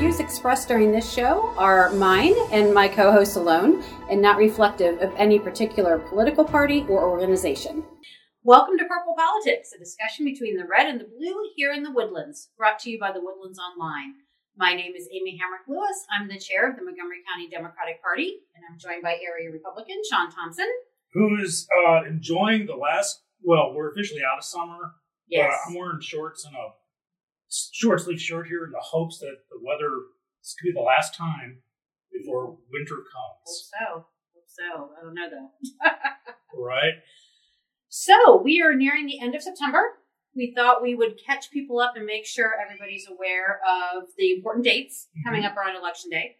views expressed during this show are mine and my co host alone, and not reflective of any particular political party or organization. Welcome to Purple Politics, a discussion between the red and the blue here in the Woodlands, brought to you by the Woodlands Online. My name is Amy Hamrick Lewis. I'm the chair of the Montgomery County Democratic Party, and I'm joined by area Republican Sean Thompson. Who is uh, enjoying the last, well, we're officially out of summer. Yes. But I'm wearing shorts and a short sleeve shirt here in the hopes that the weather, this could be the last time before winter Hope comes. so. Hope so. I don't know though. Right? So we are nearing the end of September. We thought we would catch people up and make sure everybody's aware of the important dates coming up around election day.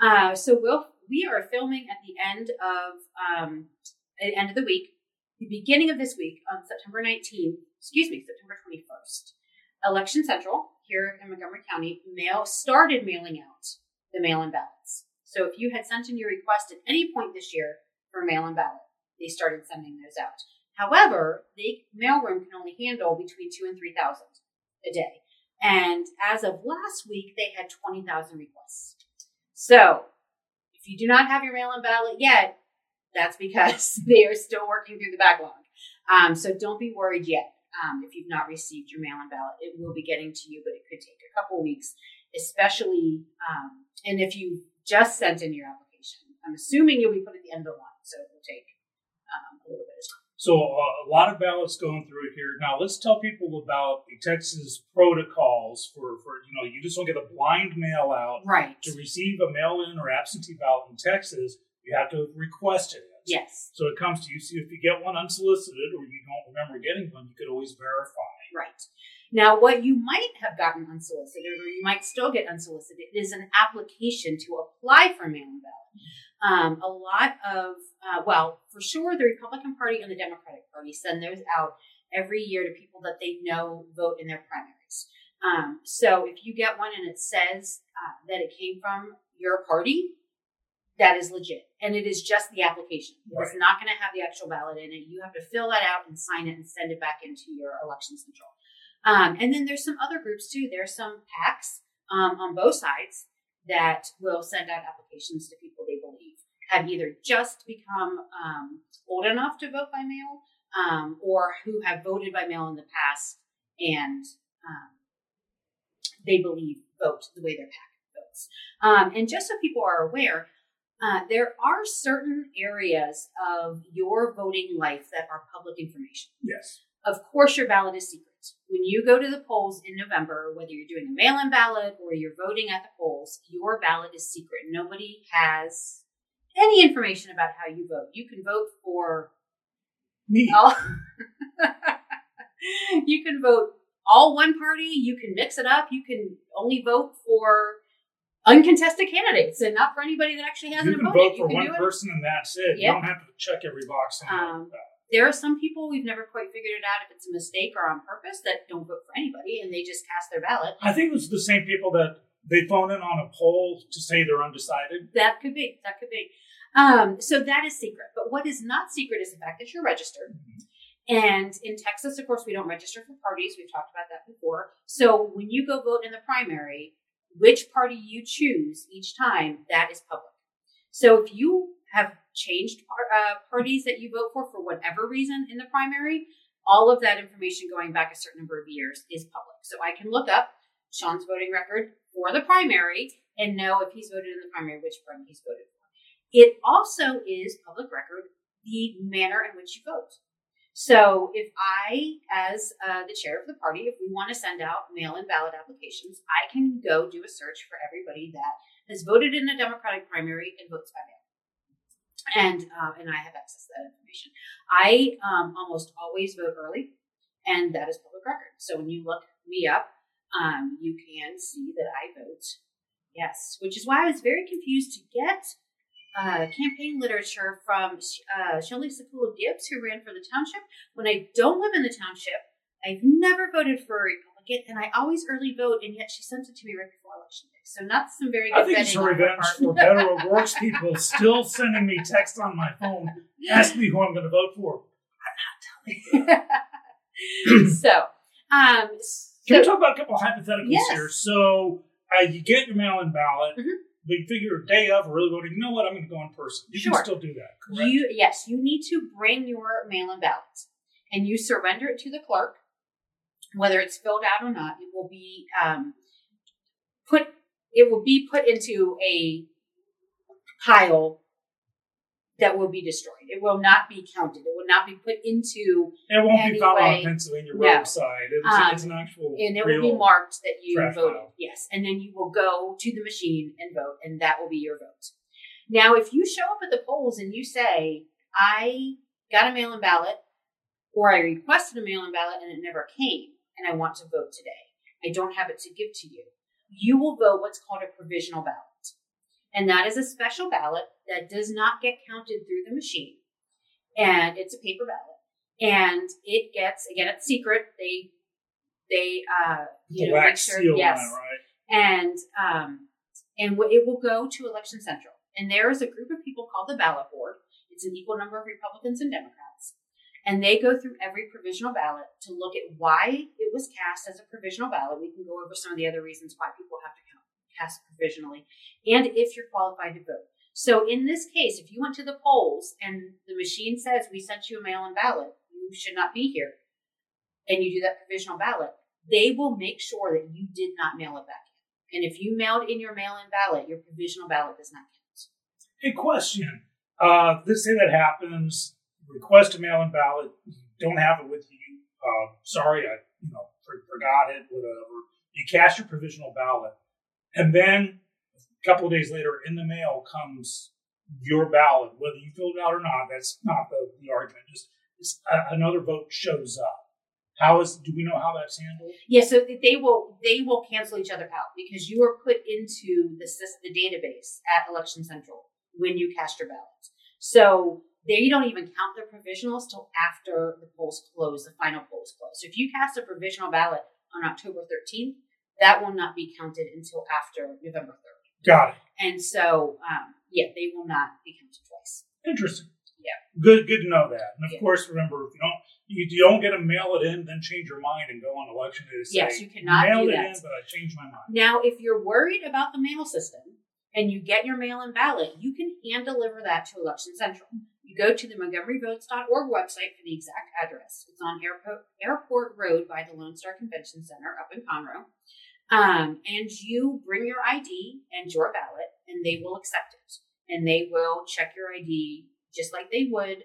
Uh, so we'll we are filming at the end of um, at the end of the week, the beginning of this week on September 19th. Excuse me, September 21st. Election Central here in Montgomery County mail started mailing out the mail-in ballots. So if you had sent in your request at any point this year for mail-in ballot, they started sending those out. However, the mailroom can only handle between two and three thousand a day. And as of last week, they had twenty thousand requests. So if you do not have your mail-in ballot yet, that's because they are still working through the backlog. Um, so don't be worried yet. Um, if you've not received your mail-in ballot, it will be getting to you, but it could take a couple weeks, especially. Um, and if you just sent in your application, I'm assuming you'll be put at the end of the line, so it will take um, a little bit of time. So uh, a lot of ballots going through here. Now let's tell people about the Texas protocols for, for you know, you just don't get a blind mail out. Right. To receive a mail-in or absentee ballot in Texas, you have to request it. Yes. So it comes to you. See if you get one unsolicited or you don't remember getting one, you could always verify. Right. Now, what you might have gotten unsolicited, or you might still get unsolicited, is an application to apply for mail-in ballot. Um, a lot of, uh, well, for sure, the Republican Party and the Democratic Party send those out every year to people that they know vote in their primaries. Um, so if you get one and it says uh, that it came from your party, that is legit. And it is just the application. It's not going to have the actual ballot in it. You have to fill that out and sign it and send it back into your election central. Um, and then there's some other groups too. There's some PACs um, on both sides that will send out applications to people they believe have either just become um, old enough to vote by mail um, or who have voted by mail in the past and um, they believe vote the way their PAC votes. Um, and just so people are aware, uh, there are certain areas of your voting life that are public information. Yes. Of course, your ballot is secret. When you go to the polls in November, whether you're doing a mail in ballot or you're voting at the polls, your ballot is secret. Nobody has any information about how you vote. You can vote for Me. all. you can vote all one party. You can mix it up. You can only vote for uncontested candidates and not for anybody that actually hasn't You can voted. vote you for can one do it. person and that's it. Yeah. You don't have to check every box. Um. There are some people we've never quite figured it out if it's a mistake or on purpose that don't vote for anybody and they just cast their ballot. I think it's the same people that they phone in on a poll to say they're undecided. That could be. That could be. Um, so that is secret. But what is not secret is the fact that you're registered. And in Texas, of course, we don't register for parties. We've talked about that before. So when you go vote in the primary, which party you choose each time, that is public. So if you have changed uh, parties that you vote for for whatever reason in the primary, all of that information going back a certain number of years is public. So I can look up Sean's voting record for the primary and know if he's voted in the primary, which party he's voted for. It also is public record the manner in which you vote. So if I, as uh, the chair of the party, if we want to send out mail-in ballot applications, I can go do a search for everybody that has voted in a Democratic primary and votes by mail. And uh, and I have access to that information. I um, almost always vote early, and that is public record. So when you look me up, um, you can see that I vote yes, which is why I was very confused to get uh, campaign literature from uh, Shelley Sekula-Gibbs, who ran for the township. When I don't live in the township, I've never voted for a Republican, and I always early vote, and yet she sent it to me right before election day. So not some very good I think it's a vetting on revenge for better or worse people still sending me text on my phone, asking me who I'm going to vote for. I'm not telling you. so, um, so, Can we talk about a couple of hypotheticals Yes. here? So uh, you get your mail-in ballot, Mhm. But you figure a day of really voting. You know what? I'm going to go in person. You Sure. can still do that. Correct. You yes, you need to bring your mail-in ballots, and you surrender it to the clerk, whether it's filled out or not. It will be um, put. It will be put into a pile that will be destroyed. It will not be counted. It will not be put into, it won't be found on Pennsylvania no. roadside. It's, Um, it's an actual. and it will be marked that you voted. pile. Yes, and then you will go to the machine and vote, and that will be your vote. Now, if you show up at the polls and you say, "I got a mail-in ballot," or "I requested a mail-in ballot and it never came, and I want to vote today," I don't have it to give to you. You will vote what's called a provisional ballot. And that is a special ballot that does not get counted through the machine. And it's a paper ballot. And it gets, again, it's secret. They, they, uh, you The know, make sure, yes. right? And, um, and it will go to Election Central. And there is a group of people called the ballot board. It's an equal number of Republicans and Democrats. And they go through every provisional ballot to look at why it was cast as a provisional ballot. We can go over some of the other reasons why people have to count, cast provisionally, and if you're qualified to vote. So in this case, if you went to the polls and the machine says we sent you a mail-in ballot, you should not be here, and you do that provisional ballot, they will make sure that you did not mail it back in. And if you mailed in your mail-in ballot, your provisional ballot does not count. Hey, question. Uh, let's say that happens. Request a mail-in ballot. Don't have it with you. Uh, sorry, I you know forgot it. Whatever. You cast your provisional ballot, and then couple days later, in the mail comes your ballot, whether you filled it out or not. That's not the, the argument. Just uh, another vote shows up. How is? Do we know how that's handled? Yeah, so they will they will cancel each other out because you are put into the the database at Election Central when you cast your ballot. So they don't even count the provisionals till after the polls close, the final polls close. So if you cast a provisional ballot on October 13th, that will not be counted until after November 3rd. Got it. And so, um, yeah, they will not be counted twice. Interesting. Yeah. Good. Good to know that. And of Yeah. course, remember if you don't you, you don't get to mail it in, then change your mind and go on election day to say Yes, you cannot mail do it that. in, but I changed my mind. Now, if you're worried about the mail system and you get your mail in ballot, you can hand deliver that to Election Central. You go to the montgomeryvotes.org website for the exact address. It's on Airport, Airport Road by the Lone Star Convention Center up in Conroe. Um, and you bring your ID and your ballot, and they will accept it. And they will check your ID just like they would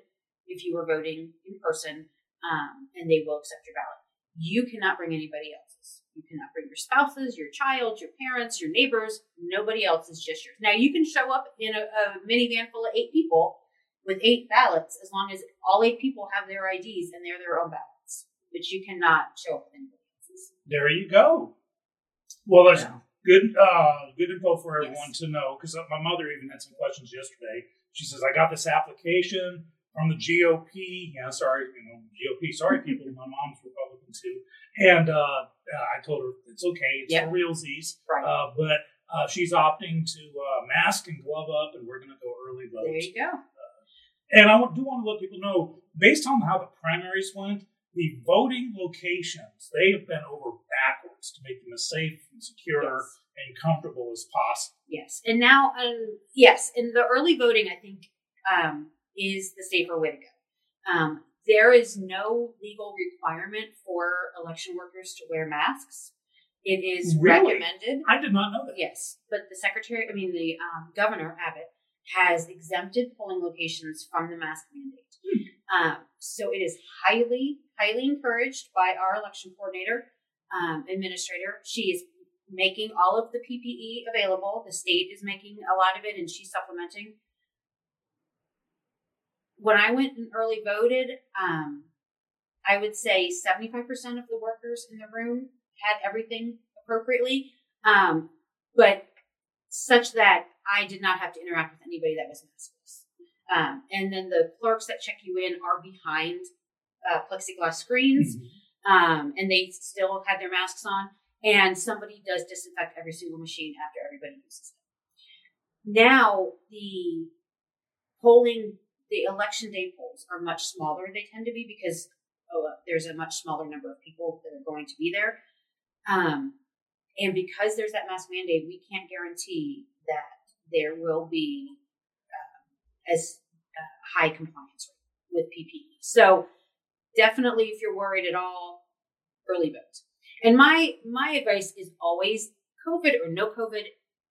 if you were voting in person, um, and they will accept your ballot. You cannot bring anybody else's. You cannot bring your spouses, your child, your parents, your neighbors. Nobody else is just yours. Now you can show up in a, a minivan full of eight people with eight ballots, as long as all eight people have their IDs and they're their own ballots. But you cannot show up with anybody else's. There you go. Well, that's So, good. Uh, good info for Yes. everyone to know because my mother even had some questions yesterday. She says, "I got this application from the GOP. Yeah, sorry, you know, GOP. Sorry, people. my mom's Republican too." And uh, I told her it's okay. It's Yeah. for realsies. right. Uh, but uh, she's opting to uh, mask and glove up, and we're going to go early vote. there you go. And I do want to let people know, based on how the primaries went, the voting locations they have been over to make them as safe and secure Yes. and comfortable as possible. Yes, and now, um, yes, and the early voting, I think um, is the safer way to go. Um, there is no legal requirement for election workers to wear masks. It is Really? recommended. I did not know that. Yes, but the secretary, I mean, the um, governor Abbott has exempted polling locations from the mask mandate. Um, so it is highly, highly encouraged by our election coordinator, um, administrator. She is making all of the PPE available. The state is making a lot of it, and she's supplementing. When I went and early voted, um, I would say 75% of the workers in the room had everything appropriately, um, but such that I did not have to interact with anybody that was maskless. Um, and then the clerks that check you in are behind uh, plexiglass screens, um, and they still had their masks on. And somebody does disinfect every single machine after everybody uses it. Now the polling, the election day polls are much smaller. They tend to be because oh, there's a much smaller number of people that are going to be there. Um, and because there's that mask mandate, we can't guarantee that there will be uh, as uh, high compliance with PPE. So definitely, if you're worried at all, early vote. And my my advice is always COVID or no COVID.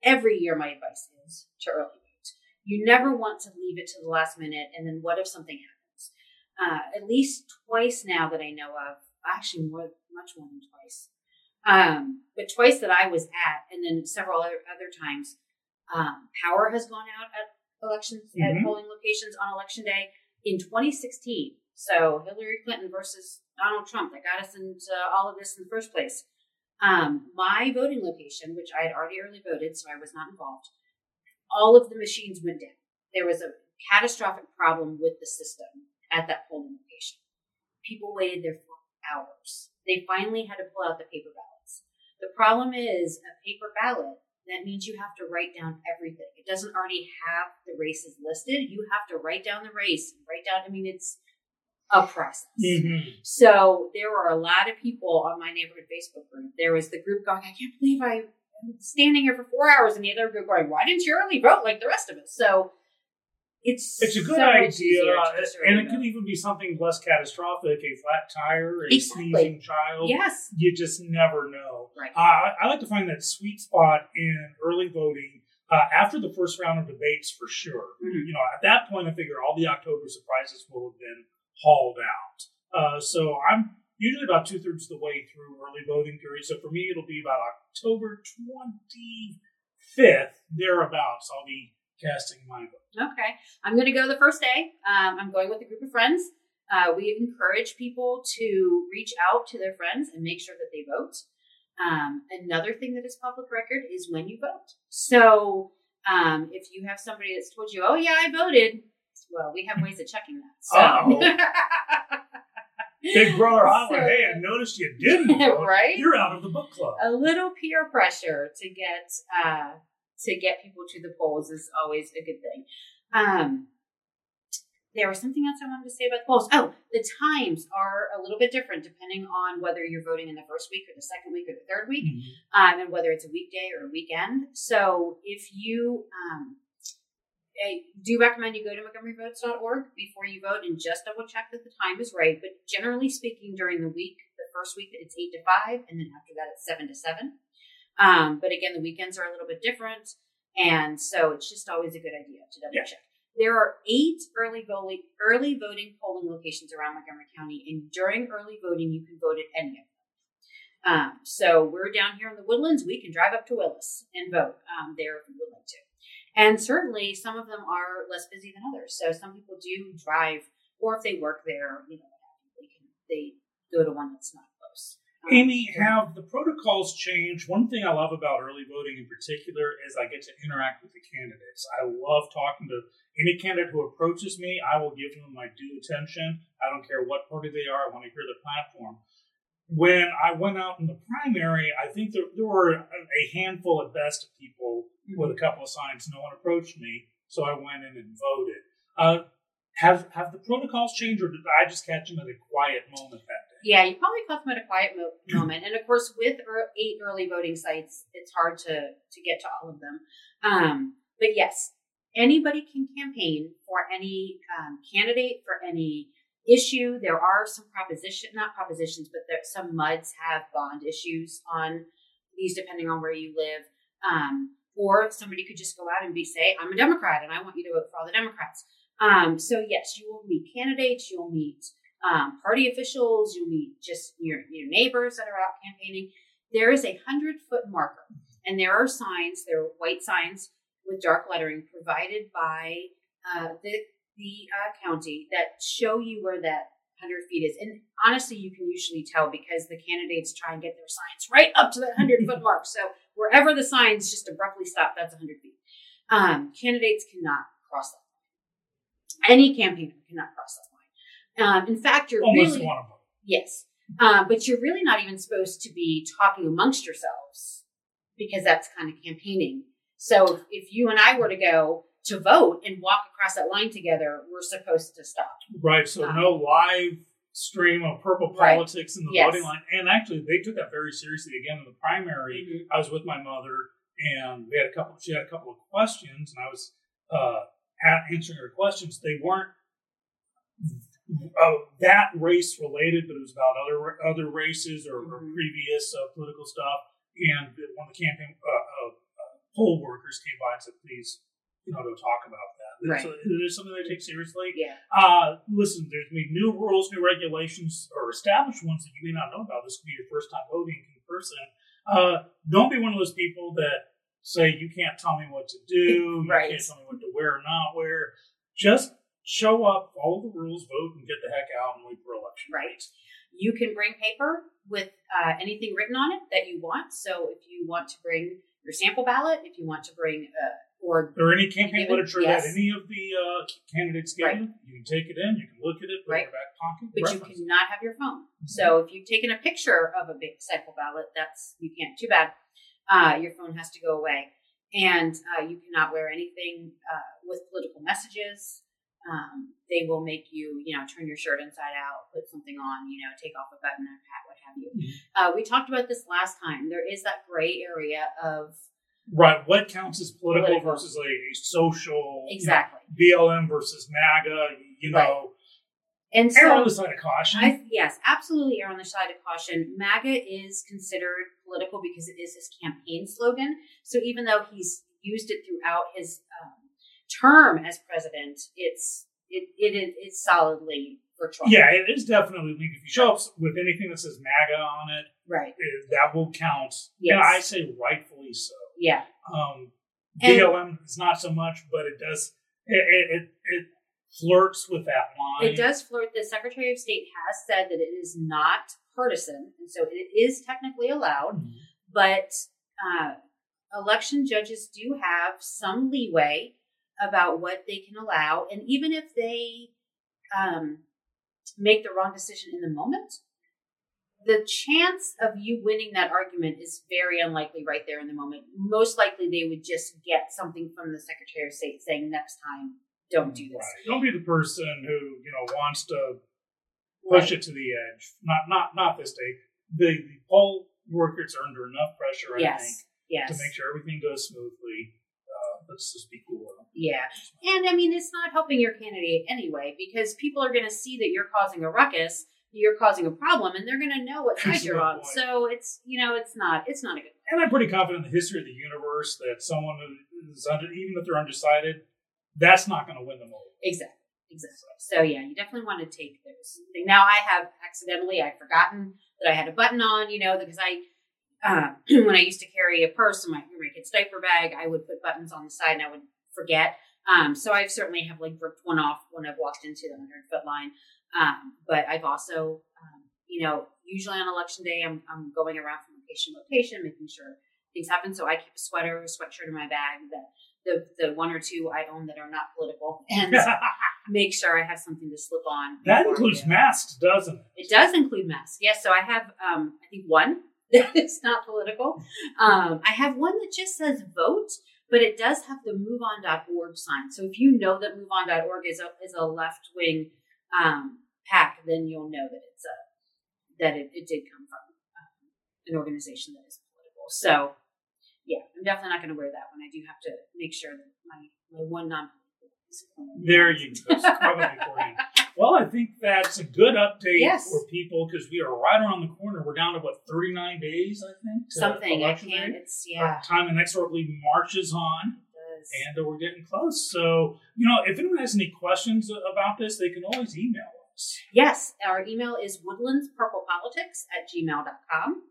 Every year, my advice is to early vote. You never want to leave it to the last minute, and then what if something happens? Uh, at least twice now that I know of, actually more, much more than twice. Um, but twice that I was at, and then several other other times, um, power has gone out at elections Mhm. at polling locations on election day in 2016. So Hillary Clinton versus Donald Trump that got us into all of this in the first place. Um, my voting location, which I had already early voted, so I was not involved, all of the machines went down. There was a catastrophic problem with the system at that polling location. People waited there for hours. They finally had to pull out the paper ballots. The problem is a paper ballot, that means you have to write down everything. It doesn't already have the races listed. You have to write down the race, write down, I mean, it's a process. Mm-hmm. So there were a lot of people on my neighborhood Facebook group. There was the group going, I can't believe I am standing here for four hours, and the other group going, Why didn't you early vote like the rest of us? So it's It's a good so idea, easier to just and it could even be something less catastrophic: a flat tire, a Exactly. sneezing child. yes, You just never know. right. Uh, I, like to find that sweet spot in early voting uh, after the first round of debates for sure. Mhm. You know, at that point, I figure all the October surprises will have been hauled out. Uh, so I'm usually about two thirds of the way through early voting period. So for me, it'll be about October 25th, thereabouts. I'll be casting my vote. Okay. I'm going to go the first day. Um, I'm going with a group of friends. Uh, we encourage people to reach out to their friends and make sure that they vote. Um, another thing that is public record is when you vote. So um, if you have somebody that's told you, oh, yeah, I voted, well, we have ways of checking that. So. Big brother Hotline, So- hey, I noticed you didn't right? You're out of the book club. a little peer pressure to get uh, to get people to the polls is always a good thing. Um, there was something else I wanted to say about the polls. Oh, the times are a little bit different depending on whether you're voting in the first week or the second week or the third week, Mhm. um, and whether it's a weekday or a weekend. So if you um, I do recommend you go to montgomeryvotes.org before you vote and just double check that the time is right. But generally speaking, during the week, the first week it's eight to five, and then after that it's seven to seven. Um, but again, the weekends are a little bit different, and so it's just always a good idea to double Yeah. check. There are eight early voting early voting polling locations around Montgomery County, and during early voting, you can vote at any of them. Um, so we're down here in the woodlands. We can drive up to Willis and vote um, there if we would like to. And certainly, some of them are less busy than others. So some people do drive, or if they work there, you know, they can they go to one that's not close. Um, Amy, have the protocols changed? One thing I love about early voting in particular is I get to interact with the candidates. I love talking to any candidate who approaches me. I will give them my due attention. I don't care what party they are. I want to hear their platform. When I went out in the primary, I think there, there were a handful at best of people with a couple of signs. No one approached me, so I went in and voted. Uh, have have the protocols changed, or did I just catch them at a quiet moment that day? Yeah, you probably caught them at a quiet mo- moment, and of course, with er- eight early voting sites, it's hard to to get to all of them. Um, but yes, anybody can campaign for any um, candidate for any issue. There are some proposition, not propositions, but there, some MUDs have bond issues on these, depending on where you live. Um, or somebody could just go out and be say, "I'm a Democrat, and I want you to vote for all the Democrats." Um, so yes, you will meet candidates, you'll meet um, party officials, you'll meet just your your neighbors that are out campaigning. There is a hundred foot marker, and there are signs. There are white signs with dark lettering provided by uh, the the uh, county that show you where that hundred feet is. And honestly, you can usually tell because the candidates try and get their signs right up to that hundred foot mark. So wherever the signs just abruptly stop, that's hundred feet. Um, candidates cannot cross that line. Any campaigner cannot cross that line. Um, in fact, you're Unless really you want to vote. Yes. Um, but you're really not even supposed to be talking amongst yourselves because that's kind of campaigning. So if, if you and I were to go to vote and walk across that line together, we're supposed to stop. Right. So Um, no live stream of purple Right. politics in the Yes. voting line. And actually, they took that very seriously. Again, in the primary, Mhm. I was with my mother, and we had a couple. She had a couple of questions, and I was uh, answering her questions. They weren't uh, that race related, but it was about other other races or, or Mhm. previous uh, political stuff. And one of the campaign uh, uh, uh, poll workers came by and said, "Please, you know, don't talk about that." Right. So it is something they take seriously. Yeah. Uh, listen, there's going to be new rules, new regulations, or established ones that you may not know about. This could be your first time voting in person. Uh, don't be one of those people that say you can't tell me what to do, Right. you can't tell me what to wear or not wear. Just show up, follow the rules, vote, and get the heck out and wait for election. Right. You can bring paper with uh, anything written on it that you want. So if you want to bring your sample ballot, if you want to bring, uh, or Or any campaign Given- literature yes. that any of the uh, candidates give Right. you, you can take it in, you can look at it, put it in Right. your back pocket. but you reference it. cannot have your phone. So if you've taken a picture of a big sample ballot, that's you can't. Too bad. Uh, your phone has to go away, and uh, you cannot wear anything uh, with political messages. Um, they will make you, you know, turn your shirt inside out, put something on, you know, take off a button, a hat, what have you. Mhm. Uh, we talked about this last time. There is that gray area of Right. What counts as political, Political. versus a, a social you know, exactly, BLM versus MAGA, you Right. know, and so. err on the side of caution. I, yes, absolutely err on the side of caution. MAGA is considered political because it is his campaign slogan. So even though he's used it throughout his um, term as president, it's it it is it's solidly for Trump. yeah, it is definitely legal. If you show up with anything that says MAGA on it, Right. that will count. Yes. And I say rightfully so. Yeah. Um, And- BLM is not so much, but it does. It it, it, flirts with that line. It does flirt. The Secretary of State has said that it is not partisan, and so it is technically allowed. Mhm. but uh, election judges do have some leeway about what they can allow, and even if they um, make the wrong decision in the moment, the chance of you winning that argument is very unlikely right there in the moment. Most likely, they would just get something from the Secretary of State saying, "Next time, don't do this." Right. Don't be the person who you know wants to push it to the edge. Not not not this day. The, the poll workers are under enough pressure, I Yes. think, Yes. to make sure everything goes smoothly. Uh, let's just be cool. Yeah. And I mean, it's not helping your candidate anyway because people are going to see that you're causing a ruckus, you're causing a problem, and they're going to know what side you're on. So it's, you know, it's not, it's not a good And I'm pretty confident in the history of the universe that someone is under, even if they're undecided, that's not going to win them over. Exactly. Exactly. So yeah, you definitely want to take those. Now I have accidentally, I've forgotten that I had a button on, you know, because I, uh, when I used to carry a purse in my, in my kid's diaper bag, I would put buttons on the side and I would forget. Um, so I've certainly have like ripped one off when I've walked into the hundred foot line. Um, but I've also, um, you know, usually on election day, I'm, I'm going around from location to location, making sure things happen. So I keep a sweater, a sweatshirt in my bag that the, the one or two I own that are not political and make sure I have something to slip on. that includes masks, doesn't it? It does include masks. Yes. So I have, um, I think one that is not political. Um, I have one that just says vote, but it does have the moveon.org sign. So if you know that moveon.org is a, is a left wing, um, PAC, then you'll know that it's a, that it, it did come from um, an organization that is political. So yeah, I'm definitely not going to wear that one. I do have to make sure that my, my one non There you go. It's probably important. Well, I think that's a good update Yes. for people because we are right around the corner. We're down to what 39 days, I think. Something I can't. day. It's yeah. Uh, time inexorably marches on, and we're getting close. So, you know, if anyone has any questions about this, they can always email us. Yes, our email is woodlandspurplepolitics at gmail.com.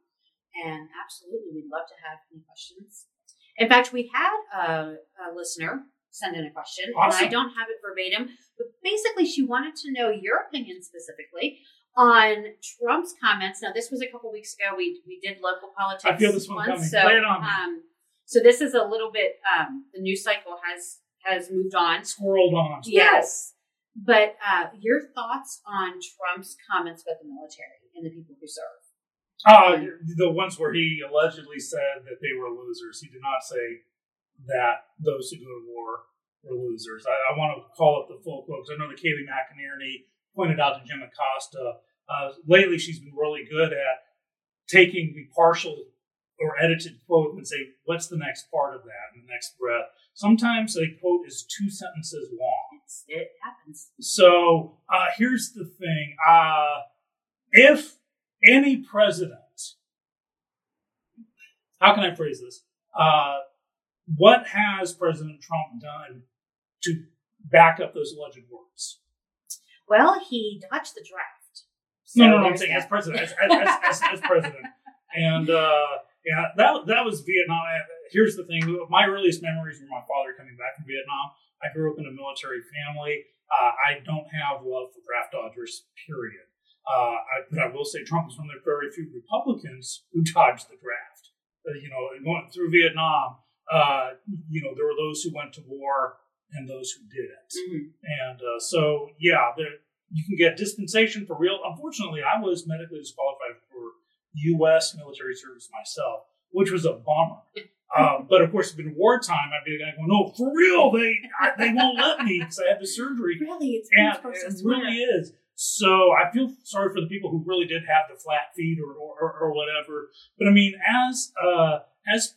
And absolutely, we'd love to have any questions. In fact, we had a, a listener send in a question, and I don't have it verbatim, but basically, she wanted to know your opinion specifically on Trump's comments. Now, this was a couple weeks ago. We we did local politics. I feel this one once, coming. So, on um, so this is a little bit. Um, the news cycle has has moved on. Squirreled on. Yes. But uh, your thoughts on Trump's comments about the military and the people who serve? Uh, the ones where he allegedly said that they were losers. He did not say that those who go to war were losers. I, I want to call up the full quote 'cause I know that Kayleigh McEnany pointed out to Jim Acosta Uh, lately, she's been really good at taking the partial or edited quote and say, what's the next part of that in the next breath? Sometimes a quote is two sentences long. It's, it happens. So uh, here's the thing uh, if any president, how can I phrase this? Uh, what has President Trump done to back up those alleged words? Well, he dodged the draft. no, So no, no. I'm saying that. as president, as, as, as, as, as president, and uh, yeah, that that was Vietnam. Here's the thing: my earliest memories were my father coming back from Vietnam. I grew up in a military family. Uh, I don't have love for draft dodgers. Period. Uh, I, but I will say Trump was one of the very few Republicans who dodged the draft. Uh, you know, going through Vietnam, uh, you know, there were those who went to war and those who didn't. Mhm. And uh, so, yeah, there, you can get dispensation for real. Unfortunately, I was medically disqualified U.S. military service myself, which was a bummer. Um, but of course, in wartime, I'd be the guy going, "No, for real, they I, they won't let me because I had the surgery." Really, it's And it really is. So I feel sorry for the people who really did have the flat feet or or, or whatever. But I mean, as uh, as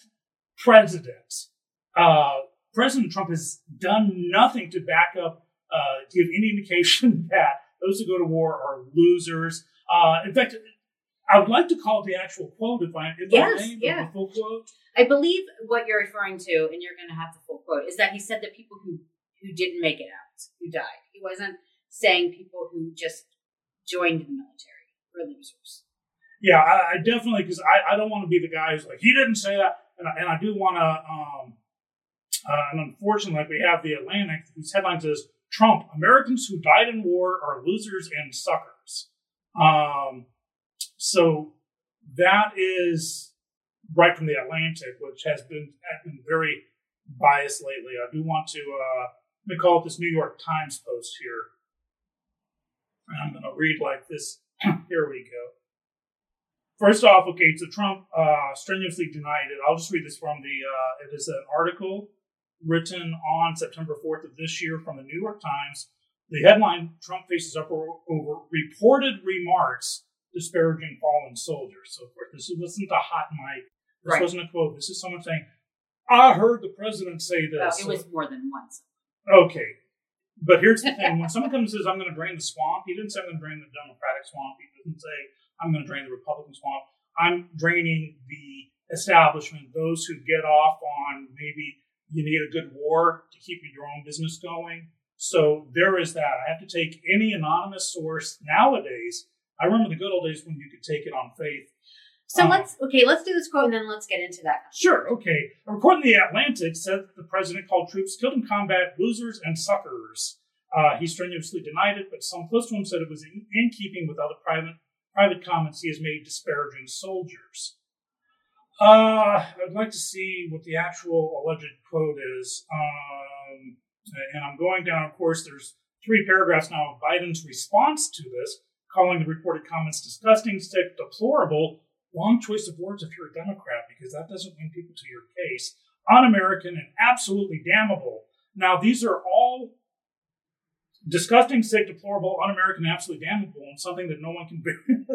president, uh, President Trump has done nothing to back up, uh, give any indication that those who go to war are losers. Uh, in fact, I would like to call it the actual quote if I if Yes, I the- yeah. the full quote. I believe what you're referring to, and you're going to have the full quote, is that he said that people who who didn't make it out, who died. He wasn't saying people who just joined the military were losers. Yeah, I, I definitely because I, I don't want to be the guy who's like he didn't say that, and I, and I do want to. Um, uh, and unfortunately, like we have the Atlantic, whose headline says Trump: Americans who died in war are losers and suckers. Um, so that is right from the Atlantic, which has been been very biased lately. I do want to uh, let me call it this New York Times post here. And I'm going to read like this. here we go. First off, okay, so Trump uh, strenuously denied it. I'll just read this from the. Uh, it is an article written on September 4th of this year from the New York Times. The headline: Trump faces up over, over reported remarks disparaging fallen soldiers. So, forth. this wasn't a hot mic. This Right. wasn't a quote. This is someone saying, "I heard the president say Well, this." it was more than once. Okay. But here's the thing: when someone comes and says, "I'm going to drain the swamp," he didn't say, "I'm going to drain the Democratic swamp." He didn't say, "I'm going to drain the Republican swamp." I'm draining the establishment, those who get off on maybe you need a good war to keep your own business going. So there is that. I have to take any anonymous source nowadays. I remember the good old days when you could take it on faith. So Um, let's okay, let's do this quote and then let's get into that. Sure, okay. A report in the Atlantic said that the president called troops killed in combat losers and suckers. Uh, he strenuously denied it, but some close to him said it was in, in keeping with other private private comments he has made disparaging soldiers. Uh, I'd like to see what the actual alleged quote is. Um, and I'm going down, of course, there's three paragraphs now of Biden's response to this, calling the reported comments disgusting, sick, deplorable, wrong choice of words if you're a Democrat, because that doesn't win people to your case, un American, and absolutely damnable. Now, these are all disgusting, sick, deplorable, un American, absolutely damnable, and something that no one can bear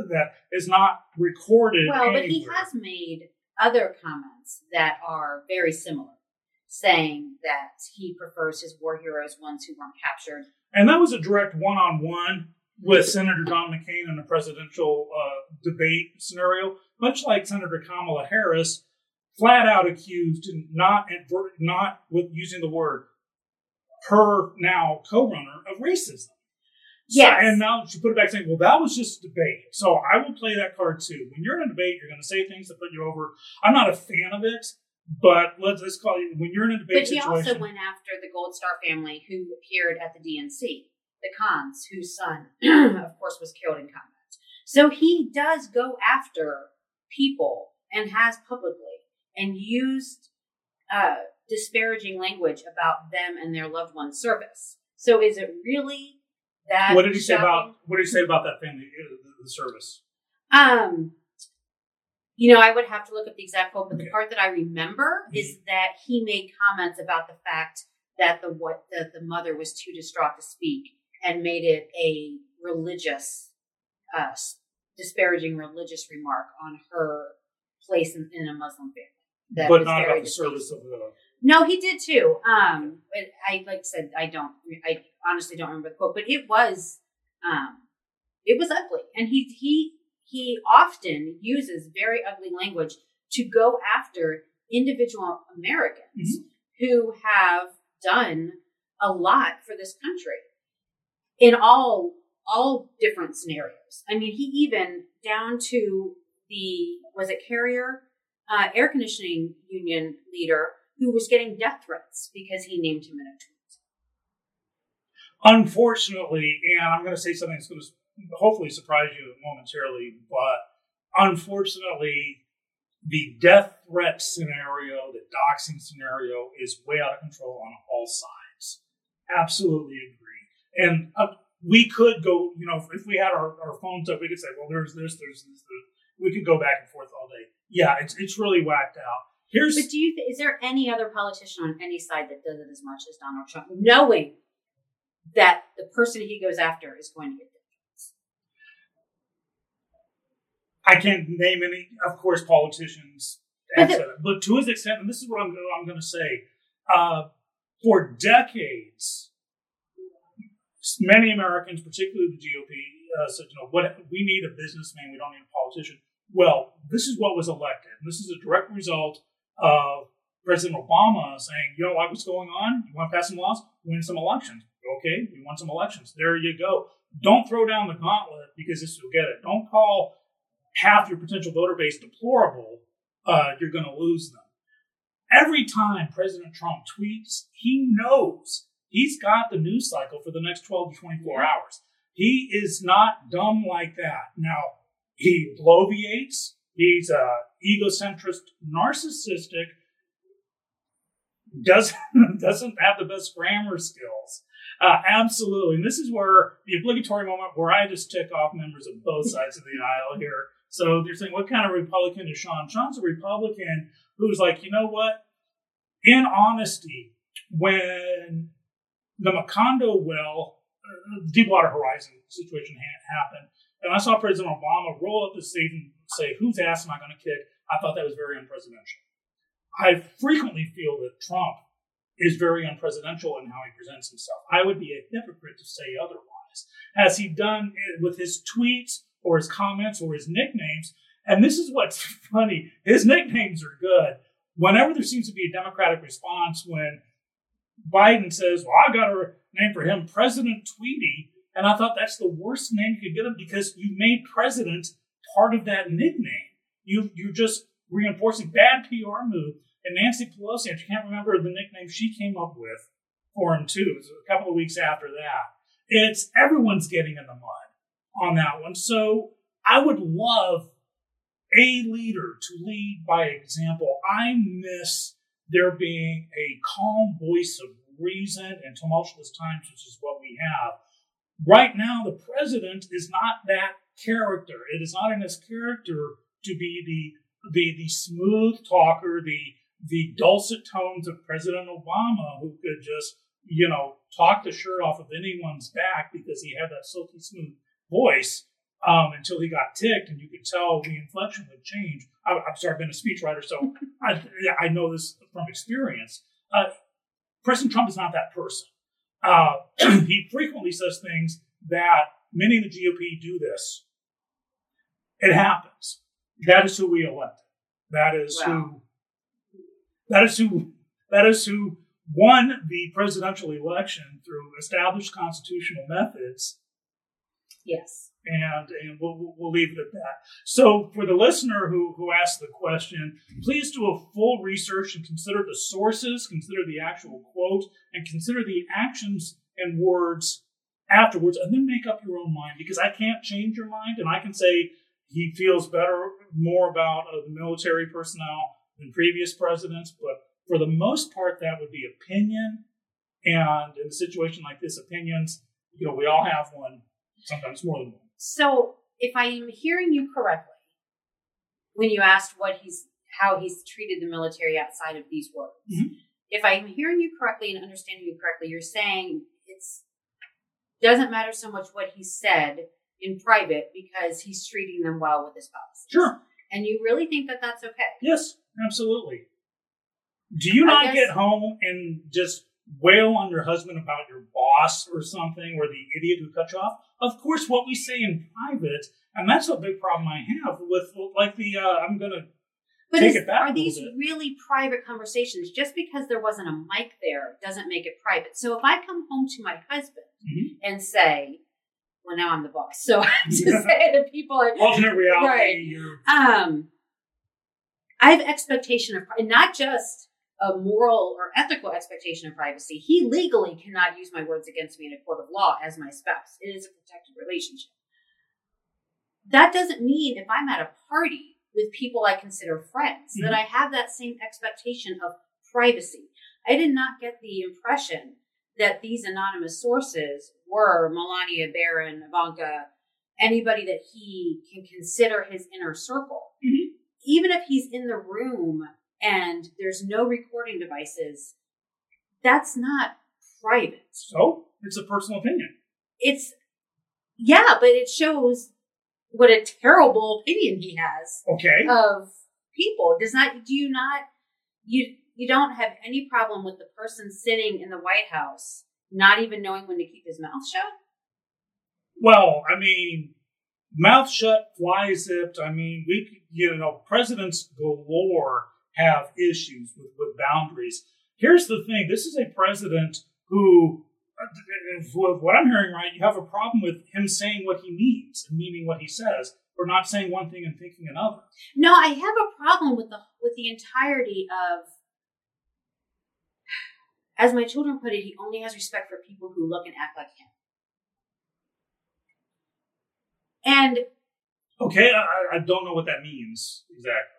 that is not recorded. Well, but he has made other comments that are very similar, saying that he prefers his war heroes ones who weren't captured. And that was a direct one on one with Senator John McCain in a presidential uh, debate scenario, much like Senator Kamala Harris, flat out accused, and not, not with using the word, her now co runner of racism. So- and now she put it back saying, well, that was just a debate. So I will play that card too. When you're in a debate, you're going to say things that put you over. I'm not a fan of it, but let's, let's call it when you're in a debate But he situation. also went after the Gold Star family who appeared at the DNC, the Khans, whose son, of course, was killed in combat. So he does go after people and has publicly and used uh, disparaging language about them and their loved one's service. So is it really that? what did he say about what did he say about that family, uh, the, service? Um, you know, I would have to look up the exact quote, but the part that I remember is that he made comments about the fact that the what that the mother was too distraught to speak and made it a religious uh, disparaging religious remark on her place in, in a Muslim family. That but not about the service of the. No, he did too. Um, I like said I don't. I honestly don't remember the quote, but it was, um, it was ugly, and he he he often uses very ugly language to go after individual Americans mm-hmm. who have done a lot for this country in all all different scenarios. I mean, he even down to the was it Carrier uh, air conditioning union leader who was getting death threats because he named him in a tweet. Unfortunately, and I'm going to say something that's going to hopefully surprise you momentarily, but unfortunately, the death threat scenario, the doxing scenario is way out of control on all sides. Absolutely agree. And uh, we could go, you know, if we had our, our phones up, we could say, well, there's this, there's this, there's, we could go back and forth all day. Yeah, it's, it's really whacked out. Here's, but do you? Th- is there any other politician on any side that does it as much as Donald Trump, knowing that the person he goes after is going to get vengeance? I can't name any, of course, politicians, but, the, but to his extent, and this is what I'm, I'm going to say, uh, for decades, many Americans, particularly the GOP, uh, said, you know, what we need a businessman, we don't need a politician. Well, this is what was elected. And this is a direct result of President Obama saying, you don't like what's going on? You want to pass some laws? Win some elections. Okay, we won some elections. There you go. Don't throw down the gauntlet because this will get it. Don't call half your potential voter base deplorable. Uh, you're going to lose them. Every time President Trump tweets, he knows he's got the news cycle for the next 12 to 24 hours. He is not dumb like that. Now, he bloviates. He's uh, egocentric, narcissistic, doesn't, doesn't have the best grammar skills. Uh, absolutely. And this is where the obligatory moment where I just tick off members of both sides of the aisle here. So they're saying, what kind of Republican is Sean? Sean's a Republican who's like, you know what? In honesty, when the Macondo well, uh, Deepwater Horizon situation ha- happened, and I saw President Obama roll up his sleeve and say, whose ass am I going to kick? I thought that was very unpresidential. I frequently feel that Trump is very unpresidential in how he presents himself. I would be a hypocrite to say otherwise. Has he done it with his tweets or his comments or his nicknames? And this is what's funny. His nicknames are good. Whenever there seems to be a Democratic response when Biden says, Well, I got a name for him, President Tweety. And I thought that's the worst name you could get him because you made president part of that nickname. You, you're just reinforcing bad PR move. And Nancy Pelosi, I can't remember the nickname she came up with for him too. It was a couple of weeks after that. It's everyone's getting in the mud on that one. So I would love a leader to lead by example. I miss there being a calm voice of reason in tumultuous times, which is what we have. Right now, the president is not that character. It is not in his character to be the the the smooth talker, the the dulcet tones of President Obama, who could just you know talk the shirt off of anyone's back because he had that silky smooth voice um, until he got ticked, and you could tell the inflection would change. I, am sorry, I've been a speechwriter, so I, I know this from experience. Uh, President Trump is not that person. Uh, he frequently says things that many in the GOP do this. It happens. That is who we elected. That is wow. who. That is who. That is who won the presidential election through established constitutional methods. Yes and, and we'll, we'll leave it at that. So, for the listener who, who asked the question, please do a full research and consider the sources, consider the actual quote, and consider the actions and words afterwards, and then make up your own mind because I can't change your mind, and I can say he feels better, more about uh, the military personnel than previous presidents, but for the most part, that would be opinion. And in a situation like this, opinions, you know, we all have one, sometimes more than one. So, if I am hearing you correctly, when you asked what he's how he's treated the military outside of these wars, mm-hmm. if I'm hearing you correctly and understanding you correctly, you're saying it's doesn't matter so much what he said in private because he's treating them well with his policies. Sure. And you really think that that's okay? Yes, absolutely. Do you I not guess- get home and just wail on your husband about your boss or something or the idiot who cut you off? Of course, what we say in private, and that's a big problem I have with like the uh, I'm gonna But Take is, it back a are these really private conversations? Just because there wasn't a mic there doesn't make it private. So if I come home to my husband Mhm. and say, well, now I'm the boss. So I have to say to people, alternate reality. Right. Um, I have expectation of, and not just a moral or ethical expectation of privacy. He legally cannot use my words against me in a court of law as my spouse. It is a protected relationship. That doesn't mean if I'm at a party with people I consider friends that I have that same expectation of privacy. I did not get the impression that these anonymous sources were Melania Barron, Ivanka, anybody that he can consider his inner circle. Mhm. Even if he's in the room and there's no recording devices, that's not private. so it's a personal opinion. It's, yeah, but it shows what a terrible opinion he has Okay. of people. Does not, do you not, you, you don't have any problem with the person sitting in the White House not even knowing when to keep his mouth shut? Well, I mean, mouth shut, fly zipped. I mean, we, you know, presidents galore have issues with, with boundaries. Here's the thing this is a president who, uh, if what I'm hearing right, you have a problem with him saying what he means and meaning what he says, or not saying one thing and thinking another. No, I have a problem with the with the entirety of as my children put it, he only has respect for people who look and act like him. And Okay, I, I don't know what that means exactly.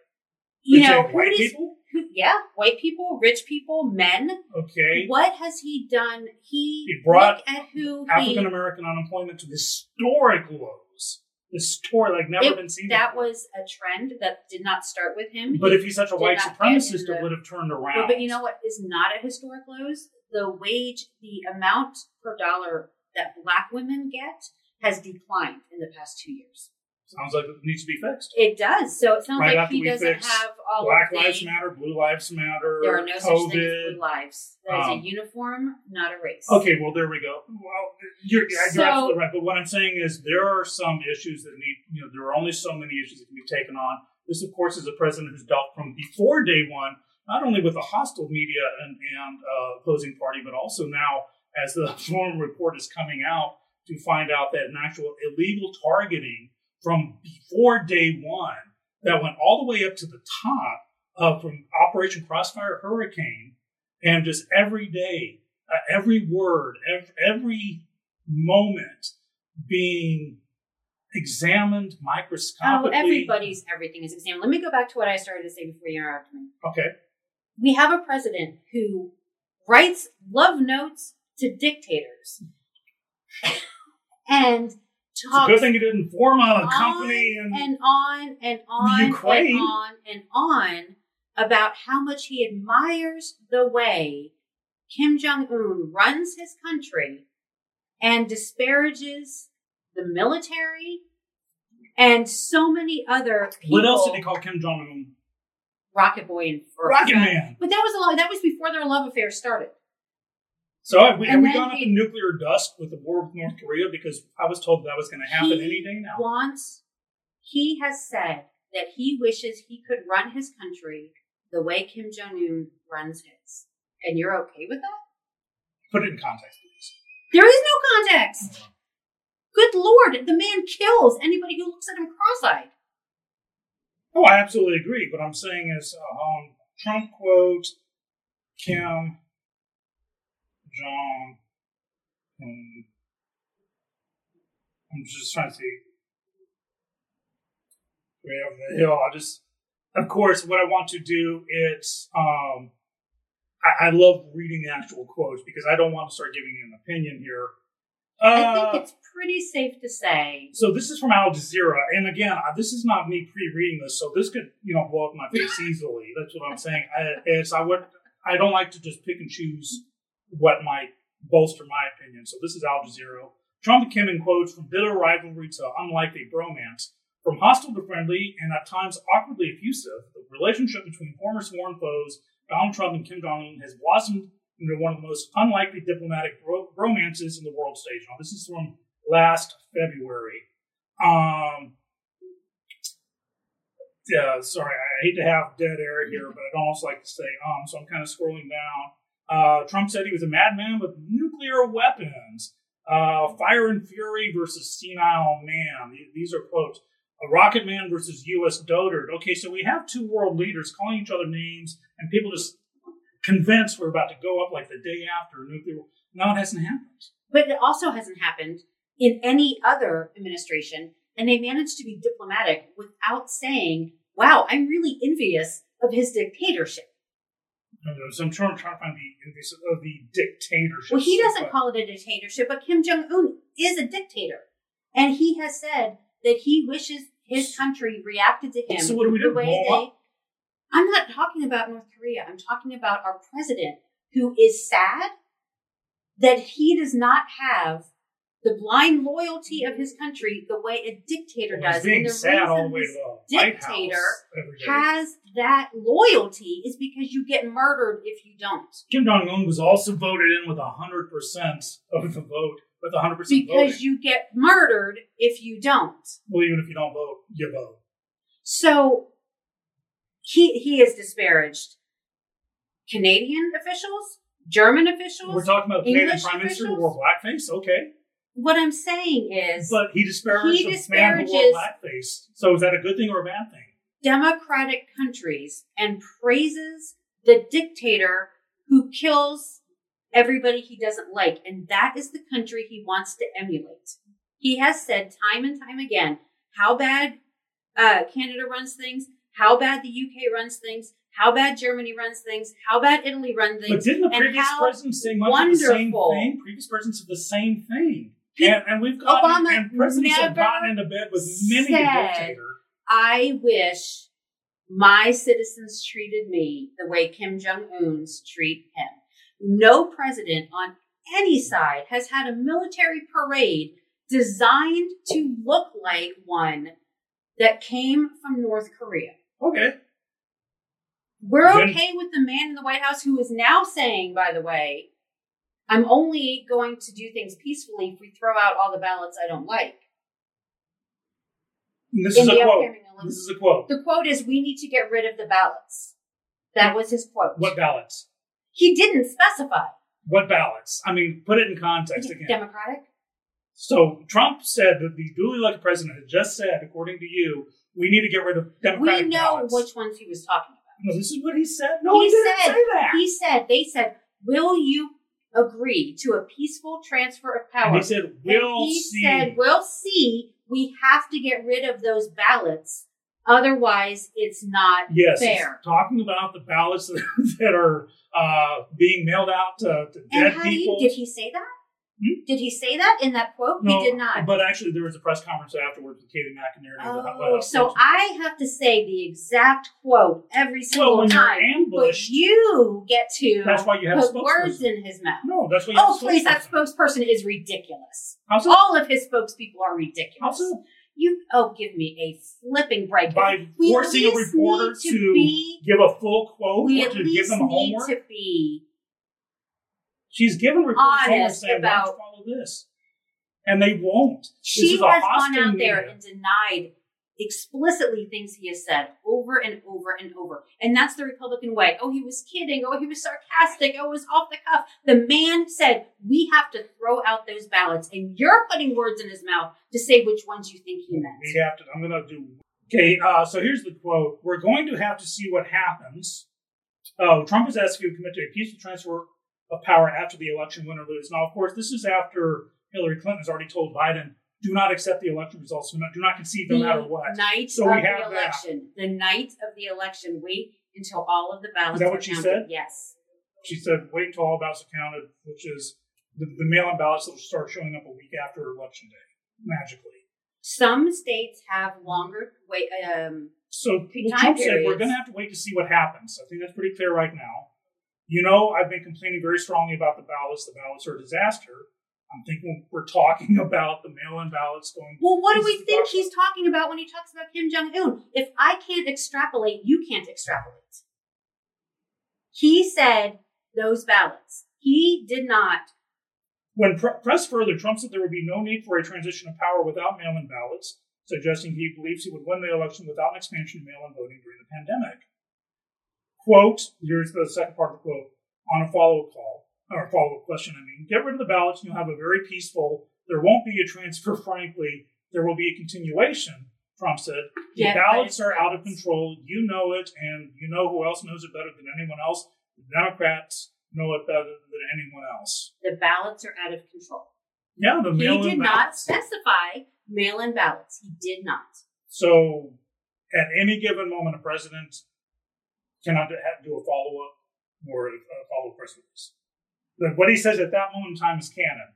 You know, who does- people? yeah, white people, rich people, men. Okay. What has he done? He, He brought at who African American unemployment to historic lows. Historic, like never It- been seen. that before. was a trend that did not start with him. But He- if he's such a white supremacist, the- it would have turned around. Well, but you know what is not at historic lows? The wage, the amount per dollar that black women get has declined in the past two years. Sounds like it needs to be fixed. It does. So it sounds Right like he doesn't have all Black the. Lives Matter, Blue Lives Matter, There are no such things as COVID. blue lives. That is Um, a uniform, not a race. Okay, well there we go. Well, you're, you're So- absolutely right. But what I'm saying is there are some issues that need. You know, there are only so many issues that can be taken on. This, of course, is a president who's dealt from before day one, not only with a hostile media and, and uh, opposing party, but also now as the Durham report is coming out to find out that an actual illegal targeting from before day one that went all the way up to the top of from Operation Crossfire Hurricane, and just every day, uh, every word, every, every moment being examined Oh, microscopically. everybody's everything is examined. Let me go back to what I started to say before you interrupted me. Okay. We have a president who writes love notes to dictators and talks good thing you didn't form a company and, and on and on Ukraine. and on and on about how much he admires the way Kim Jong Un runs his country and disparages the military and so many other people. what else did he call Kim Jong Un? Rocket Boy and Rocket Man. But that was a lot. That was before their love affair started. So have we, have we gone up in nuclear dust with the war with North Korea? Because I was told that was going to happen any day now. Wants. He has said that he wishes he could run his country the way Kim Jong Un runs his. And you're okay with that? Put it in context, please. There is no context. Good lord, the man kills anybody who looks at him cross-eyed. Oh, I absolutely agree. What I'm saying is, um, Trump quote Kim Jong Un. I'm just trying to see. Way over the hill. I just, of course, what I want to do is, um, I, I love reading the actual quotes because I don't want to start giving you an opinion here. I Uh, think it's pretty safe to say so this is from Al Jazeera, and again, uh, this is not me pre-reading this, so this could, you know, blow up my face easily. That's what I'm saying. I, it's I would I don't like to just pick and choose what might bolster my opinion. So this is Al Jazeera. Trump and Kim in quotes from bitter rivalry to unlikely bromance, from hostile to friendly and at times awkwardly effusive, the relationship between former sworn foes Donald Trump and Kim Jong Un has blossomed into one of the most unlikely diplomatic bro- romances in the world stage. Now, this is from last February. Um, yeah, sorry, I hate to have dead air here, but I'd almost like to say um, so I'm kind of scrolling down. Uh, Trump said he was a madman with nuclear weapons. Uh, fire and fury versus senile man. These are quotes. A rocket man versus U.S. dotard. Okay, so we have two world leaders calling each other names, and people just convinced we're about to go up like the day after nuclear. No, it hasn't happened. But it also hasn't happened in any other administration, and they managed to be diplomatic without saying, "Wow, I'm really envious of his dictatorship." So I'm trying, trying to find the of the dictatorship. Well, he doesn't call it a dictatorship, but Kim Jong Un is a dictator, and he has said that he wishes his country reacted to him So what do we do? the way they. I'm not talking about North Korea. I'm talking about our president, who is sad that he does not have the blind loyalty of his country the way a dictator Well, does. and the reason this to the White dictator House every day. has that loyalty is because you get murdered if you don't. Kim Jong Un was also voted in with hundred percent of the vote, with hundred percent Because voting. you get murdered if you don't. well, even if you don't vote, you vote. So he he has disparaged Canadian officials, German officials. We're talking about the Canadian English Prime Minister who wore blackface, okay, what I'm saying is but he disparages, He the man who wore disparages- blackface. So is that a good thing or a bad thing? democratic countries and praises the dictator who kills everybody he doesn't like. And that is the country he wants to emulate. He has said time and time again how bad uh, Canada runs things, how bad the UK runs things, how bad Germany runs things, how bad Italy runs things. But didn't the previous president say much of the same thing? Previous presidents said the same thing. And, and we've gotten, Obama and presidents have gotten into bed with many a dictator. I wish my citizens treated me the way Kim Jong Un's treat him. No president on any side has had a military parade designed to look like one that came from North Korea. Okay. We're Then- okay with the man in the White House who is now saying, by the way, I'm only going to do things peacefully if we throw out all the ballots I don't like. And this In is a quote. This is a quote. The quote is, We need to get rid of the ballots. That was his quote. What ballots? He didn't specify. What ballots? I mean, put it in context again. Democratic? So Trump said that the duly elected president had just said, according to you, we need to get rid of Democratic we know ballots. which ones he was talking about. No, this is what he said. No, he, he didn't said, say that. He said, they said, Will you agree to a peaceful transfer of power? and he said, "We'll he see." said, We'll see. We have to get rid of those ballots. Otherwise, it's not yes, he's fair. talking about the ballots that, are uh, being mailed out to, to And dead do you, people. did he say that? Hmm? Did he say that in that quote? no, he did not. But actually, there was a press conference afterwards with Kayleigh McEnany. Oh, so. I have to say the exact quote every single well, when time. you're But you get to that's why you have put words in his mouth. No, that's why you Oh, please, that spokesperson. is ridiculous. That? All of his spokespeople are How ridiculous. so? You, oh, give me a flipping break. By We forcing a reporter need to be, give a full quote we or to give them need homework. to be She's given homework honest saying, "Why don't you about- follow this?" And they won't. She has gone out there and denied explicitly things he has said over and over and over. And that's the Republican way. Oh, he was kidding. Oh, he was sarcastic. Oh, it was off the cuff. The man said, we have to throw out those ballots. And you're putting words in his mouth to say which ones you think he meant. We have to. I'm going to do. Okay, uh, so here's the quote. We're going to have to see what happens. Uh, Trump is asked if he would commit to a peaceful transfer of power after the election, win or lose. Now, of course, this is after Hillary Clinton has already told Biden, do not accept the election results, do not, concede no the matter what. night So of we the have that. election. The night of the election. Wait until all of the ballots Is that what she counted. said? Yes. She said, wait until all ballots are counted, which is the, the mail in ballots that will start showing up a week after election day, magically. Some states have longer wait. Um, So well, Trump said we're going to have to wait to see what happens. I think that's pretty clear right now. You know, I've been complaining very strongly about the ballots. The ballots are a disaster. I'm thinking we're talking about the mail-in ballots going. Well, what do we think he's talking about when he talks about Kim Jong Un? If I can't extrapolate, you can't extrapolate. He said those ballots. He did not. When pr- pressed further, Trump said there would be no need for a transition of power without mail-in ballots, suggesting he believes he would win the election without an expansion of mail-in voting during the pandemic. Quote, here's the second part of the quote, on a follow-up call, or follow-up question, I mean, get rid of the ballots and you'll have a very peaceful, there won't be a transfer, frankly, there will be a continuation, Trump said. The Get ballots are out of control. You know it, and you know who else knows it better than anyone else. The Democrats know it better than anyone else. The ballots are out of control. Yeah, the He mail-in He did not specify mail in ballots. He did not. So, at any given moment, a president cannot do do a follow up or a follow up press release. But what he says at that moment in time is canon.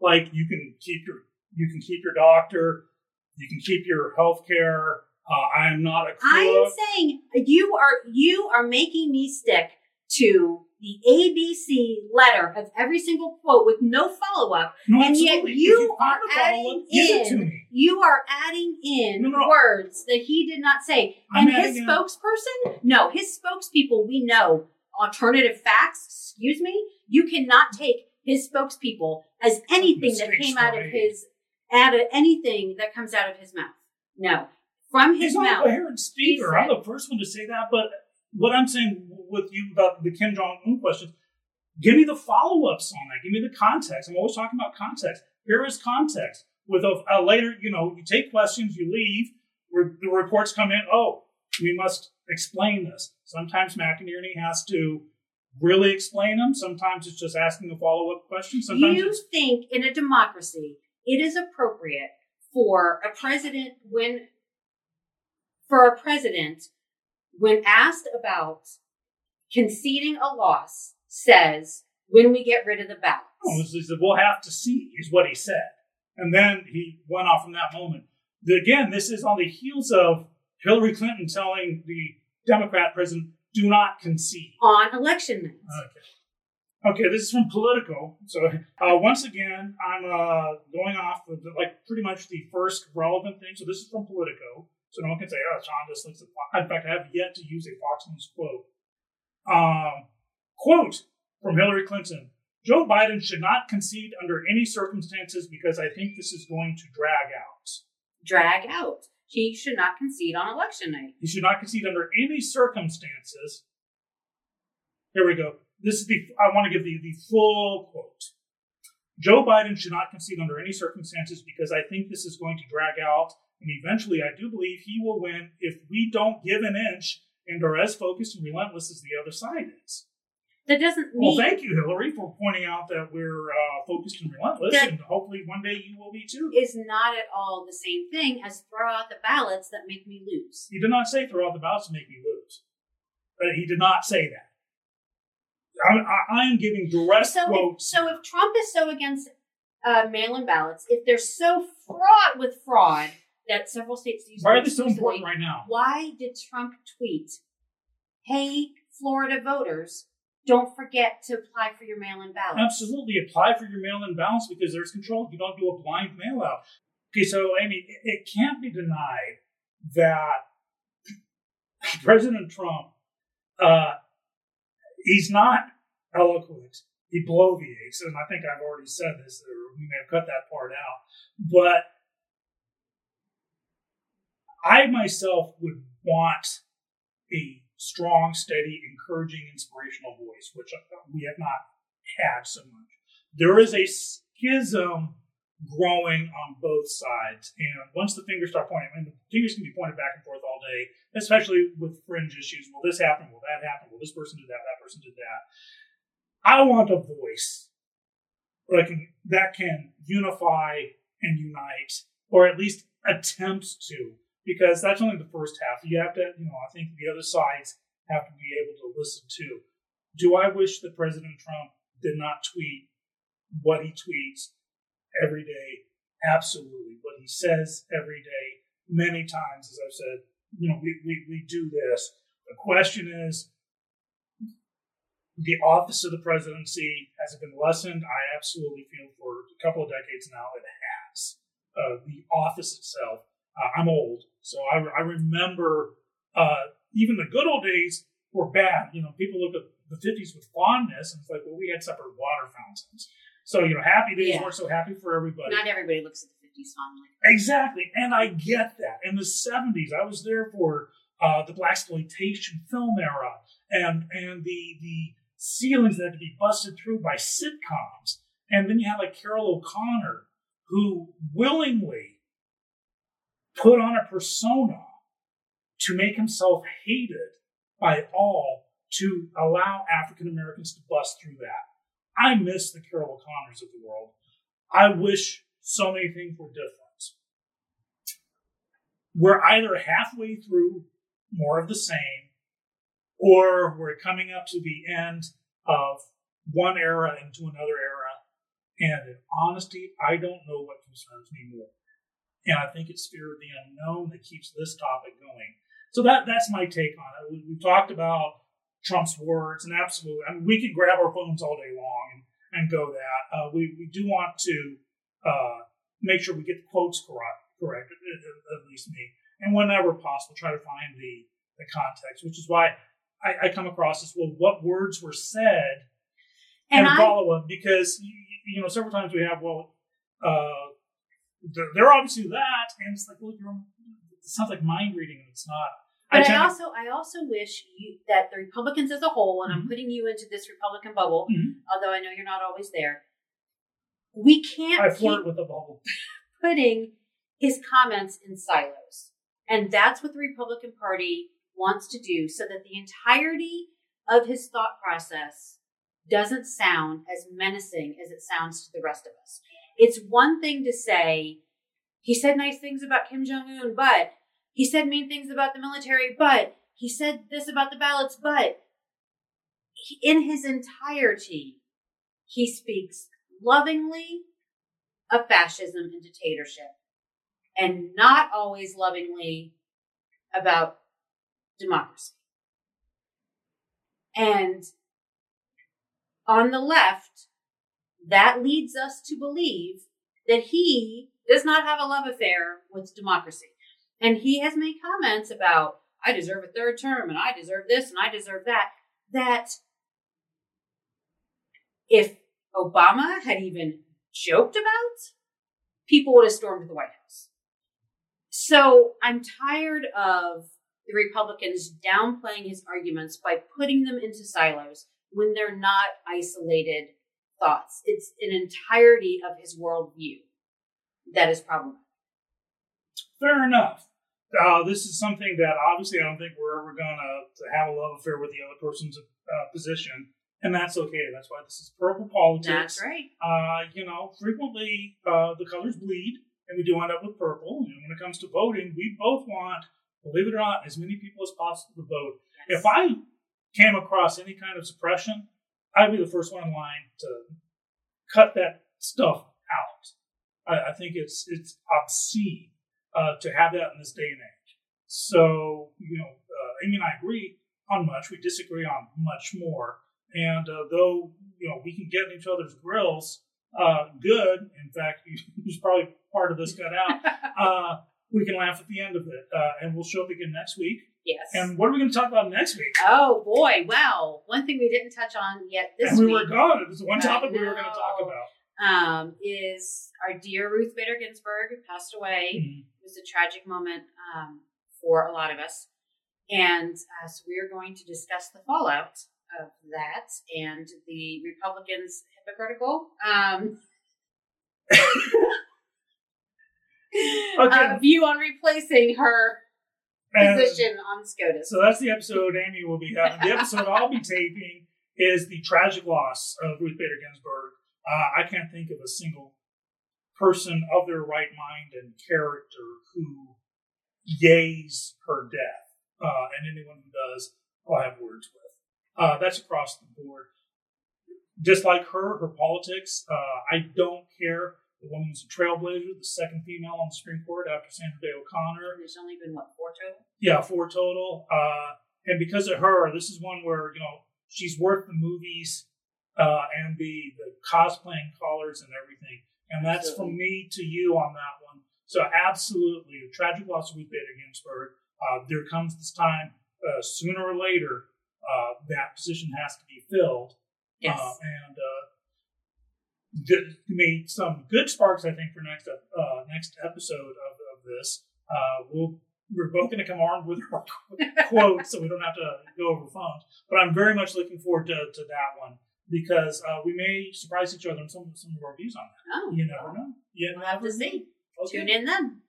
Like you can keep your you can keep your doctor, you can keep your health care. Uh, I am not a I am saying you are you are making me stick to the ABC letter of every single quote with no follow up, No, and yet absolutely. You are adding give it to in- you are adding in No, no. words that he did not say. I'm and his spokesperson, no, his spokespeople, we know alternative facts. Excuse me, you cannot take his spokespeople as anything that came out of his out of anything that comes out of his mouth. No, from his He's not a coherent speaker. he I'm the first one to say that. But what I'm saying with you about the Kim Jong Un questions, give me the follow ups on that. Give me the context. I'm always talking about context. Here is context. With a, a later, you know, you take questions, you leave. Re- the reports come in. Oh, we must explain this. Sometimes McEnany has to really explain them. Sometimes it's just asking a follow up question. Sometimes you think in a democracy it is appropriate for a president when for a president when asked about conceding a loss says when we get rid of the ballots Oh, he said, we'll have to see, is what he said. And then he went off from that moment. Again, this is on the heels of Hillary Clinton telling the Democrat president, do not concede. on election night Okay. Okay, this is from Politico. So uh, once again, I'm uh, going off of the, like pretty much the first relevant thing. So this is from Politico. So no one can say, "Oh, Sean just looks at." Fox. In fact, I have yet to use a Fox News quote. Um, quote from Hillary Clinton: "Joe Biden should not concede under any circumstances because I think this is going to drag out. drag out he should not concede on election night He should not concede under any circumstances." Here we go. This is the. I want to give the the full quote. Joe Biden should not concede under any circumstances because I think this is going to drag out, and eventually I do believe he will win if we don't give an inch and are as focused and relentless as the other side is. that doesn't Well, thank you, Hillary, for pointing out that we're uh, focused and relentless, That- and hopefully one day you will be too. is not at all the same thing as throw out the ballots that make me lose He did not say throw out the ballots to make me lose. But he did not say that. I, I, I am giving direct So if, so if Trump is so against uh, mail-in ballots, if they're so fraught with fraud that several states use, Why are they so important right now? Why did Trump tweet, "Hey, Florida voters, don't forget to apply for your mail-in ballots"? Absolutely apply for your mail-in ballots because there's control. You don't do a blind mail-out. Okay, so I mean, it, it can't be denied that President Trump, uh, he's not eloquent. He bloviates, and I think I've already said this, or we may have cut that part out. But I myself would want a strong, steady, encouraging, inspirational voice, which we have not had so much. There is a schism growing on both sides, and once the fingers start pointing, and the fingers can be pointed back and forth all day, especially with fringe issues. Will this happen? Will that happen? Will this person do that? That person did that. I want a voice that can, that can unify and unite, or at least attempt to, because that's only the first half. You have to, you know, I think the other sides have to be able to listen to. Do I wish that President Trump did not tweet what he tweets every day? Absolutely. What he says every day, many times, as I've said, you know, we, we, we do this. The question is, the office of the presidency has it been lessened? I absolutely feel for a couple of decades now it has. Uh, the office itself. Uh, I'm old, so I, I remember uh, even the good old days were bad. You know, people look at the 50s with fondness, and it's like, well, we had separate water fountains. So, you know, happy days Yeah. weren't so happy for everybody. Not everybody looks at the 50s fondly. Exactly, and I get that. In the '70s, I was there for uh, the blaxploitation film era, and and the the ceilings that had to be busted through by sitcoms, and then you had like Carroll O'Connor, who willingly put on a persona to make himself hated by all to allow African Americans to bust through that. I miss the Carroll O'Connors of the world. I wish so many things were different. We're either halfway through more of the same, or we're coming up to the end of one era into another era. And in honesty, I don't know what concerns me more. And I think it's fear of the unknown that keeps this topic going. So that that's my take on it. We, we talked about Trump's words, and absolutely, I mean, we could grab our phones all day long and, and go that. Uh, we, we do want to uh, make sure we get the quotes correct, correct at, least me, and whenever possible, try to find the, the context, which is why I, I come across this. Well, what words were said, And and, I- follow up because you, you know several times we have well, uh, they're, they're obviously that, and it's like, well, you're, it sounds like mind reading, and it's not. But I, to- also, I also wish you that the Republicans as a whole, and I'm Mhm. putting you into this Republican bubble, Mhm. although I know you're not always there. We can't I keep flirt with the bubble. putting his comments in silos, and that's what the Republican Party wants to do, so that the entirety of his thought process doesn't sound as menacing as it sounds to the rest of us. It's one thing to say he said nice things about Kim Jong Un, but he said mean things about the military, but he said this about the ballots, but he- in his entirety, he speaks lovingly of fascism and dictatorship, and not always lovingly about democracy. And on the left, that leads us to believe that he does not have a love affair with democracy. And he has made comments about, I deserve a third term, and I deserve this, and I deserve that. That if Obama had even joked about, people would have stormed the White House. So I'm tired of the Republicans downplaying his arguments by putting them into silos when they're not isolated thoughts. It's an entirety of his worldview that is problematic. Fair enough. Uh, this is something that obviously I don't think we're ever going to have a love affair with the other person's uh, position, and that's okay. That's why this is purple politics. That's right. Uh, you know, frequently uh, the colors bleed, and we do end up with purple. And when it comes to voting, we both want, believe it or not, as many people as possible to vote. If I came across any kind of suppression, I'd be the first one in line to cut that stuff out. I, I think it's it's obscene uh, to have that in this day and age. So you know, uh, Amy and I agree on much. We disagree on much more. And uh, though you know we can get in each other's grills, uh, good. In fact, who's probably part of this cut out. Uh, we can laugh at the end of it, uh, and we'll show up again next week. Yes. And what are we going to talk about next week? oh boy, well, one thing we didn't touch on yet this and we week were gone. It was the one topic we were going to talk about. um, is our dear Ruth Bader Ginsburg who passed away. Mhm. It was a tragic moment um, for a lot of us. And uh, so we are going to discuss the fallout of that and the Republicans' hypocritical um, Okay. uh, view on replacing her position on SCOTUS. so that's the episode Amy will be having. The episode I'll be taping is the tragic loss of Ruth Bader Ginsburg. Uh, I can't think of a single person of their right mind and character who yays her death. Uh, and anyone who does, I'll have words with. Uh, that's across the board. Just like her, her politics, uh, I don't care. The woman's a trailblazer, the second female on the Supreme Court after Sandra Day O'Connor. There's only been, what, four total? Yeah, four total. Uh, and because of her, this is one where, you know, she's worth the movies uh, and the the cosplaying collars and everything. And that's from me to you on that one. So absolutely, a tragic loss of Ruth Bader Ginsburg. Uh, there comes this time uh, sooner or later uh, that position has to be filled. Yes. Uh, and th- made some good sparks, I think, for next uh, next episode of, of this. Uh, we'll we're both going to come armed with our quotes, so we don't have to go over phones. But I'm very much looking forward to, to that one because uh, we may surprise each other in some some of our views on that. Oh, You never know. You we'll have to see. Okay. Tune in then.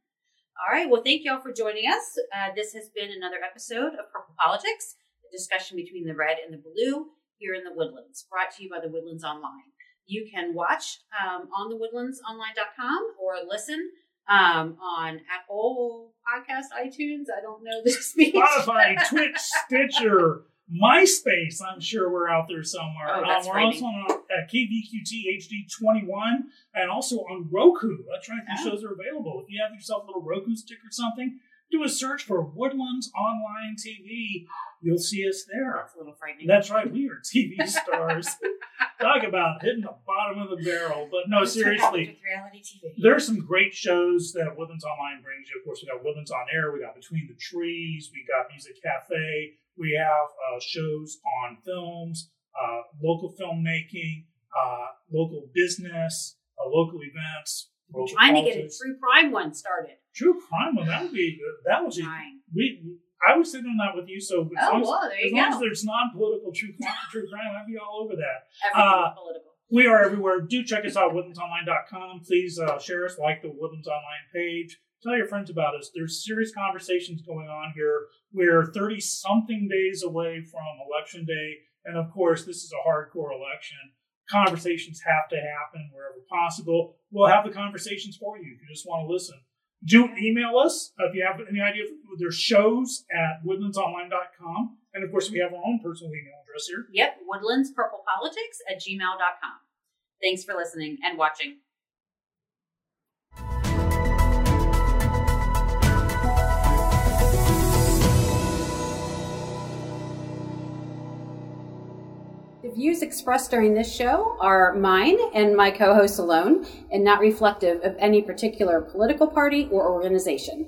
All right. Well, thank you all for joining us. Uh, this has been another episode of Purple Politics, a discussion between the red and the blue here in the Woodlands, brought to you by the Woodlands Online. You can watch um, on the woodlandsonline.com or listen um, on Apple Podcast, iTunes. I don't know the speech. Spotify, Twitch, Stitcher, MySpace. I'm sure we're out there somewhere. Oh, Um, we're also on uh, KVQT HD 21 and also on Roku. That's right, these Oh. shows are available. If you have yourself a little Roku stick or something, do a search for Woodlands Online TV. You'll see us there. That's a little frightening. That's right, we are TV stars. Talk about hitting the bottom of the barrel. But no, seriously, reality TV. there are some great shows that Woodlands Online brings you. Of course, we got Woodlands on Air, we got Between the Trees, we got Music Cafe, we have uh, shows on films, uh, local filmmaking, uh, local business, uh, local events. Local trying to get a politics. true crime one started. True crime. Well, that would be that would be Trying. we. I was sitting on that with you, so as Oh, long as, well, as you long as there's non-political true crime, true crime, I'd be all over that. Uh, political. We are everywhere. Do check us out, woodlandsonline.com. Please uh, share us, like the Woodlands Online page. Tell your friends about us. There's serious conversations going on here. We're 30 something days away from election day. And of course, this is a hardcore election. Conversations have to happen wherever possible. We'll have the conversations for you if you just want to listen. Do email us if you have any idea. There's shows at woodlandsonline.com. And of course, we have our own personal email address here. Yep, woodlandspurplepolitics at gmail.com. Thanks for listening and watching. Views expressed during this show are mine and my co hosts alone, and not reflective of any particular political party or organization.